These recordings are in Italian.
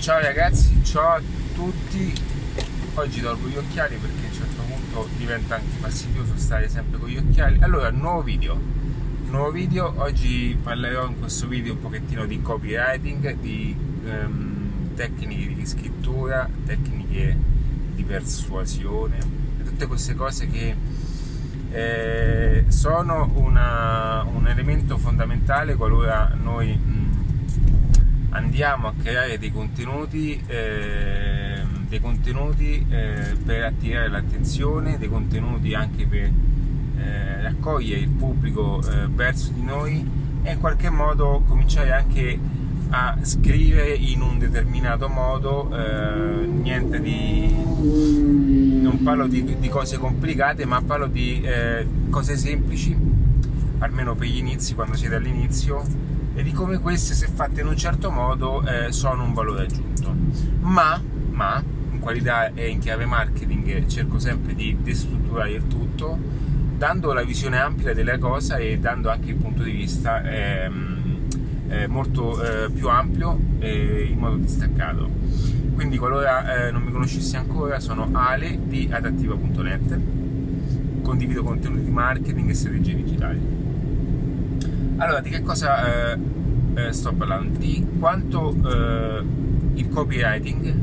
Ciao ragazzi, ciao a tutti. Oggi tolgo gli occhiali perché a un certo punto diventa anche fastidioso stare sempre con gli occhiali. Allora, nuovo video. Nuovo video, oggi parlerò in questo video un pochettino di copywriting, di um, tecniche di scrittura, tecniche di persuasione, tutte queste cose che eh, sono una, un elemento fondamentale qualora noi mh, andiamo a creare dei contenuti, eh, dei contenuti eh, per attirare l'attenzione, dei contenuti anche per eh, raccogliere il pubblico eh, verso di noi e in qualche modo cominciare anche a scrivere in un determinato modo, eh, niente di non parlo di, di, cose complicate, ma parlo di eh, cose semplici, almeno per gli inizi, quando siete all'inizio, e di come queste, se fatte in un certo modo, eh, sono un valore aggiunto. Ma, ma, in qualità e in chiave marketing, cerco sempre di destrutturare il tutto, dando la visione ampia della cosa e dando anche il punto di vista ehm, eh, molto eh, più ampio e in modo distaccato. Quindi qualora eh, non mi conoscessi ancora sono Ale di adattiva.net condivido contenuti di marketing e strategie digitali allora di che cosa eh, eh, sto parlando? di quanto eh, il copywriting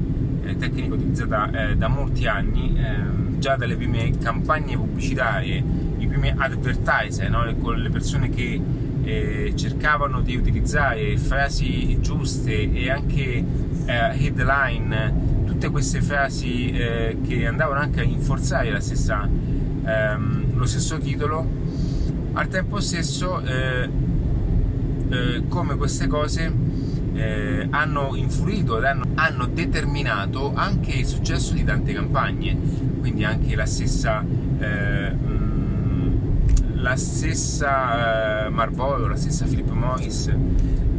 eh, tecnica utilizzata eh, da molti anni ehm, già dalle prime campagne pubblicitarie i primi advertiser no? con le persone che eh, cercavano di utilizzare frasi giuste e anche headline, tutte queste frasi che andavano anche a rinforzare stessa, ehm, lo stesso titolo, al tempo stesso eh, eh, come queste cose eh, hanno influito ed hanno, hanno, determinato anche il successo di tante campagne, quindi anche la stessa la stessa eh, Marvolo, la stessa Philip Morris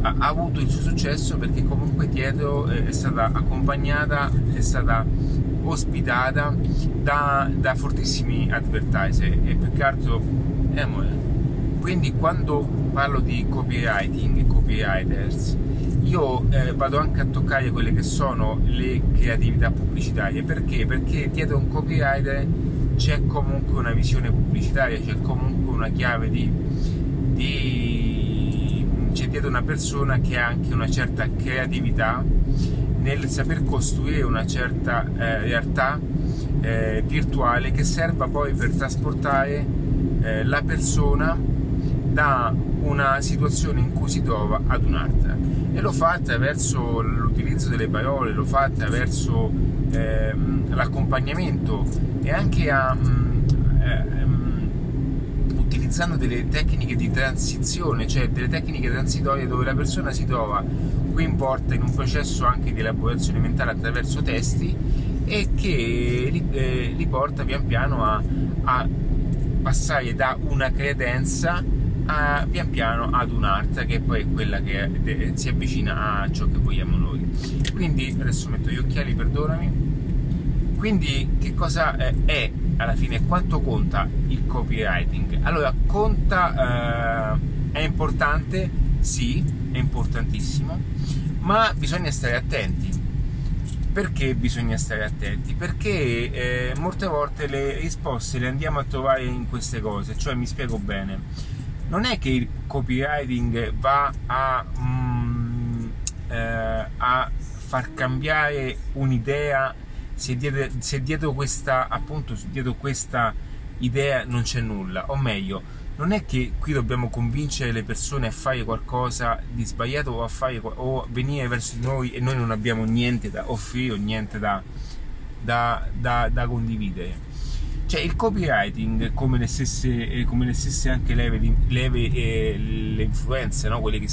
ha, ha, avuto il suo successo perché comunque dietro eh, è stata accompagnata, è stata ospitata da, da fortissimi advertiser e più che altro è amore. Quindi quando parlo di copywriting e copywriters io eh, vado anche a toccare quelle che sono le creatività pubblicitarie perché? Perché dietro un copywriter c'è comunque una visione pubblicitaria, c'è comunque una chiave di, di c'è dietro una persona che ha anche una certa creatività nel saper costruire una certa eh, realtà eh, virtuale che serva poi per trasportare eh, la persona da una situazione in cui si trova ad un'altra e lo fa attraverso l'utilizzo delle parole, lo fa attraverso ehm, l'accompagnamento e anche a, mm, ehm, utilizzando delle tecniche di transizione, cioè delle tecniche transitorie dove la persona si trova coinvolta in un processo anche di elaborazione mentale attraverso testi e che li, eh, li porta pian piano a, a passare da una credenza a, pian piano ad un'altra che poi è quella che eh, si avvicina a ciò che vogliamo noi. Quindi adesso metto gli occhiali, perdonami. Quindi che cosa eh, è alla fine? Quanto conta il copywriting? Allora, conta, eh, è importante, sì, è importantissimo, ma bisogna stare attenti. Perché bisogna stare attenti? Perché eh, molte volte le risposte le andiamo a trovare in queste cose, cioè mi spiego bene non è che il copywriting va a, mm, eh, a far cambiare un'idea. Se dietro, se dietro questa appunto dietro questa idea non c'è nulla. O meglio non è che qui dobbiamo convincere le persone a fare qualcosa di sbagliato o a fare o venire verso noi e noi non abbiamo niente da offrire o niente da, da, da, da condividere cioè il copywriting, come le stesse, eh, come le stesse anche leve, leve e le influenze, no? quelle che,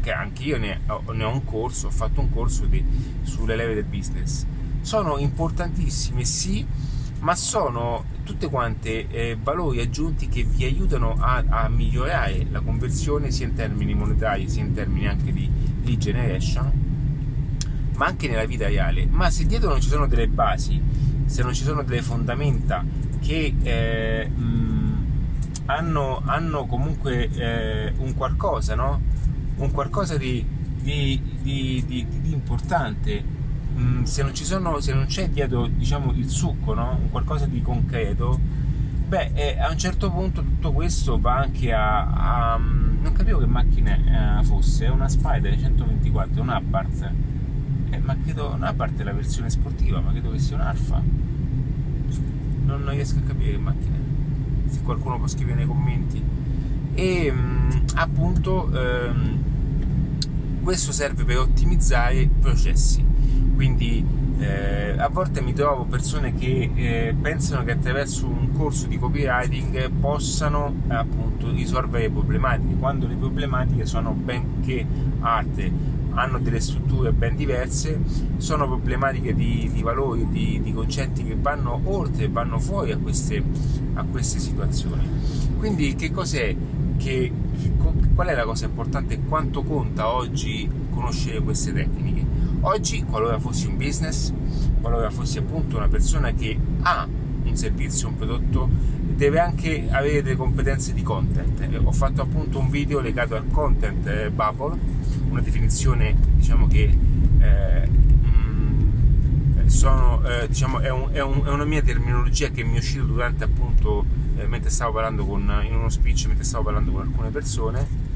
che, anche io ne ho, ne ho, un corso, ho fatto un corso di, sulle leve del business, sono importantissime sì, ma sono tutte quante eh, valori aggiunti che vi aiutano a, a, migliorare la conversione sia in termini monetari sia in termini anche di lead generation, ma anche nella vita reale. Ma se dietro non ci sono delle basi, se non ci sono delle fondamenta che eh, mh, hanno, hanno, comunque eh, un qualcosa, no? Un qualcosa di, di, di, di importante mh, se, non sono, se non c'è dietro diciamo, il succo, no? un qualcosa di concreto, beh, eh, a un certo punto tutto questo va anche a... a non capivo che macchina eh, fosse, è una Spider 124, un Abarth, eh, ma credo un Abarth è la versione sportiva, ma credo che sia un Alfa. Non, non riesco a capire che macchina è, se qualcuno può scrivere nei commenti. E mh, appunto... Ehm, questo serve per ottimizzare i processi. Quindi eh, a volte mi trovo persone che eh, pensano che attraverso un corso di copywriting possano appunto risolvere problematiche, quando le problematiche sono benché altre, hanno delle strutture ben diverse, sono problematiche di, di valori, di, di, concetti che vanno oltre, vanno fuori a queste, a queste situazioni. Quindi che cos'è che qual è la cosa importante quanto conta oggi conoscere queste tecniche? Oggi, qualora fossi un business, qualora fossi appunto una persona che ha un servizio, un prodotto, deve anche avere delle competenze di content. Ho fatto appunto un video legato al content eh, bubble, una definizione diciamo che eh, mm, sono, eh, diciamo, è, un, è, un, è, una mia terminologia che mi è uscita durante appunto eh, mentre stavo parlando con, in uno speech, mentre stavo parlando con alcune persone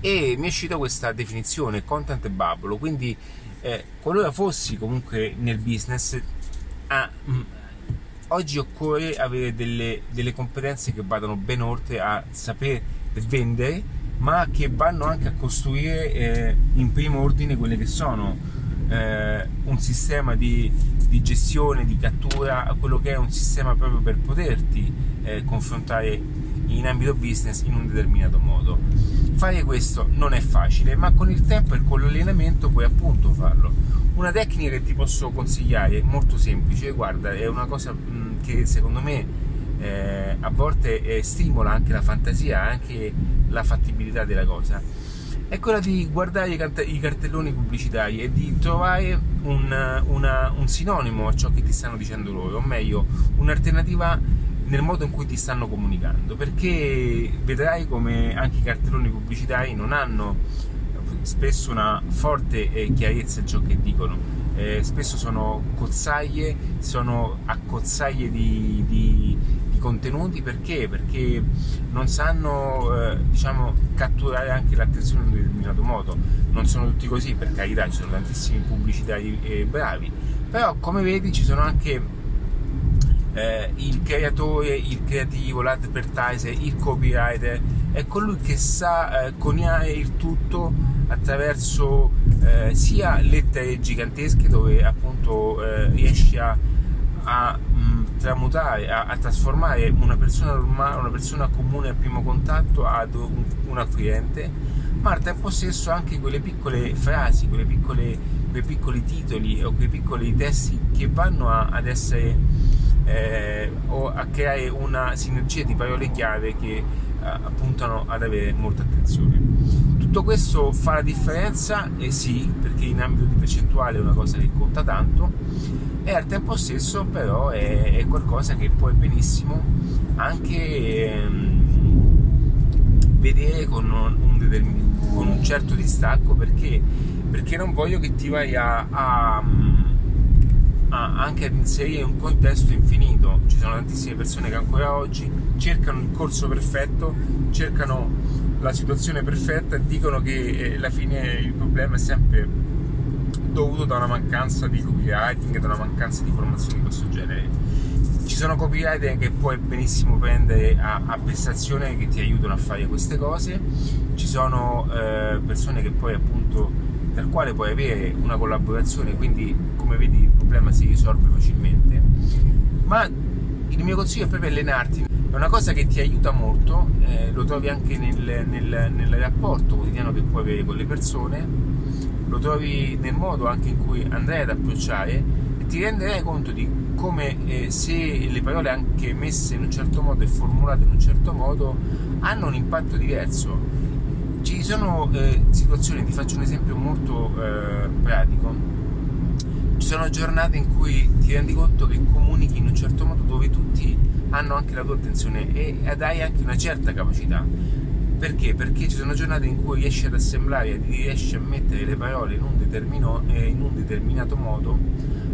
e mi è uscita questa definizione content bubble. Quindi eh, qualora fossi comunque nel business ah, mh, mm, oggi occorre avere delle, delle, competenze che vadano ben oltre a saper vendere ma che vanno anche a costruire eh, in primo ordine quelle che sono eh, un sistema di, di, gestione, di cattura, quello che è un sistema proprio per poterti eh, confrontare in ambito business in un determinato modo. Fare questo non è facile, ma con il tempo e con l'allenamento puoi appunto farlo. Una tecnica che ti posso consigliare, molto semplice, guarda, è una cosa che secondo me eh, a volte eh, stimola anche la fantasia, anche la fattibilità della cosa è quella di guardare i cartelloni pubblicitari e di trovare un, una, un sinonimo a ciò che ti stanno dicendo loro, o meglio, un'alternativa nel modo in cui ti stanno comunicando, perché vedrai come anche i cartelloni pubblicitari non hanno spesso una forte eh, chiarezza in ciò che dicono. Eh, spesso sono cozzaglie, sono accozzaglie di, di, di, contenuti perché? Perché non sanno eh, diciamo, catturare anche l'attenzione in un determinato modo. Non sono tutti così, per carità, ci sono tantissimi pubblicitari eh, bravi, però come vedi ci sono anche eh, il creatore, il creativo, l'advertiser, il copywriter è colui che sa eh, coniare il tutto attraverso eh, sia lettere gigantesche dove appunto eh, riesci a, a tramutare, a, a, trasformare una persona normale, una persona comune al primo contatto ad un, un acquirente, ma al tempo stesso anche quelle piccole frasi, quelle piccole, quei piccoli titoli o quei piccoli testi che vanno a, ad essere eh, o a creare una sinergia di parole chiave che eh, puntano ad avere molta attenzione. Tutto questo fa la differenza? Eh sì, perché in ambito di percentuale è una cosa che conta tanto e al tempo stesso però è, è qualcosa che puoi benissimo anche ehm, vedere con un, con un, certo distacco perché, perché non voglio che ti vai a, a anche ad inserire un contesto infinito. Ci sono tantissime persone che ancora oggi cercano il corso perfetto, cercano la situazione perfetta dicono che alla fine il problema è sempre dovuto da una mancanza di copywriting, da una mancanza di formazione di questo genere. Ci sono copywriter che puoi benissimo prendere a, a prestazione che ti aiutano a fare queste cose, ci sono eh, persone che poi appunto dal quale puoi avere una collaborazione, quindi come vedi il problema si risolve facilmente, ma il mio consiglio è proprio allenarti, è una cosa che ti aiuta molto, eh, lo trovi anche nel, nel, nel, rapporto quotidiano che puoi avere con le persone, lo trovi nel modo anche in cui andrai ad approcciare e ti renderai conto di come eh, se le parole anche messe in un certo modo e formulate in un certo modo hanno un impatto diverso ci sono eh, situazioni, ti faccio un esempio molto eh, pratico, ci sono giornate in cui ti rendi conto che comunichi in un certo modo dove tutti hanno anche la tua attenzione e hai anche una certa capacità. Perché? Perché ci sono giornate in cui riesci ad assemblare, riesci a mettere le parole in un, determino, eh, in un determinato modo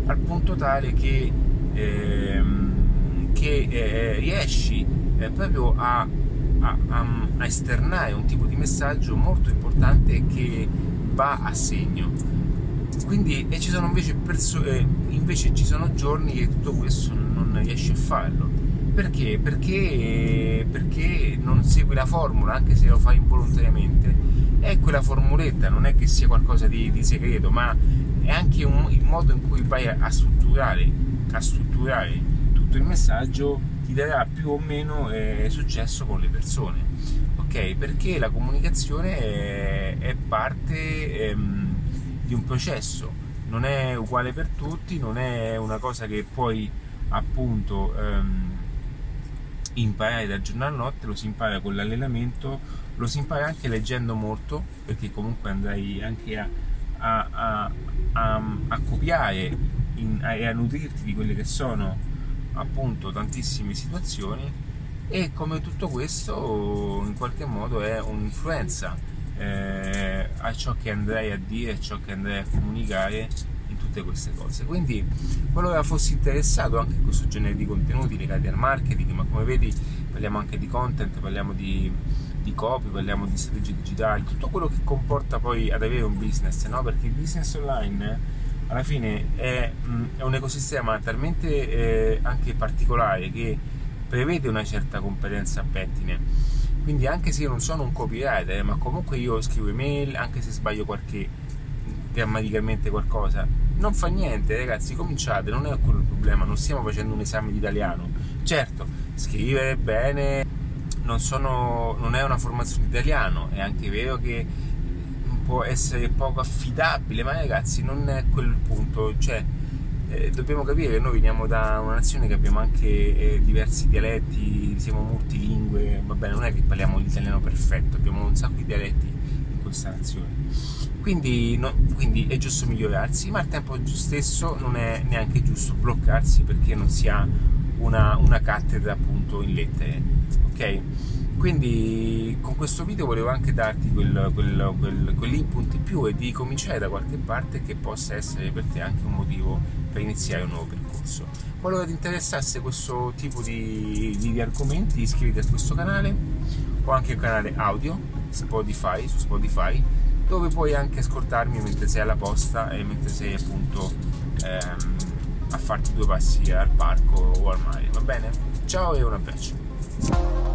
al punto tale che, ehm, che eh, riesci eh, proprio a, a, a, esternare un tipo di messaggio molto importante che va a segno. Quindi, e ci sono invece, perso- eh, invece ci sono giorni che tutto questo non riesci a farlo perché? Perché, perché non segui la formula, anche se lo fai involontariamente. È quella formuletta, non è che sia qualcosa di, di segreto, ma è anche un, il modo in cui vai a, strutturare, a strutturare tutto il messaggio ti darà più o meno eh, successo con le persone. Ok? Perché la comunicazione è, è parte ehm, di un processo, non è uguale per tutti, non è una cosa che puoi appunto ehm, imparare da giorno a notte, lo si impara con l'allenamento, lo si impara anche leggendo molto, perché comunque andrai anche a, a, a, a, a copiare in, e a nutrirti di quelle che sono appunto tantissime situazioni. E come tutto questo in qualche modo è un'influenza eh, a ciò che andrai a dire, a ciò che andrai a comunicare tutte queste cose. Quindi qualora fossi interessato anche a questo genere di contenuti legati al marketing, ma come vedi parliamo anche di content, parliamo di, di copy, parliamo di strategie digitali, tutto quello che comporta poi ad avere un business, no? perché il business online alla fine è, è un ecosistema talmente eh, anche particolare che prevede una certa competenza a pettine. Quindi anche se io non sono un copywriter, ma comunque io scrivo email, anche se sbaglio qualche grammaticalmente qualcosa, non fa niente, ragazzi, cominciate, non è quello il problema, non stiamo facendo un esame di italiano. Certo, scrivere bene non, sono, non è una formazione di italiano, è anche vero che può essere poco affidabile, ma ragazzi, non è quello il punto, cioè eh, dobbiamo capire che noi veniamo da una nazione che abbiamo anche eh, diversi dialetti, siamo multilingue, va bene, non è che parliamo l'italiano perfetto, abbiamo un sacco di dialetti questa nazione quindi, no, quindi, è giusto migliorarsi, ma al tempo stesso non è neanche giusto bloccarsi perché non si ha una, una cattedra appunto in lettere. Ok? Quindi con questo video volevo anche darti quel, quel, quel, quell'input in più e di cominciare da qualche parte che possa essere per te anche un motivo per iniziare un nuovo percorso. Qualora ti interessasse questo tipo di, di, di argomenti iscriviti a questo canale o anche al canale audio Spotify su Spotify dove puoi anche ascoltarmi mentre sei alla posta e mentre sei appunto ehm, a farti due passi al parco o al mare, va bene? Ciao e un abbraccio!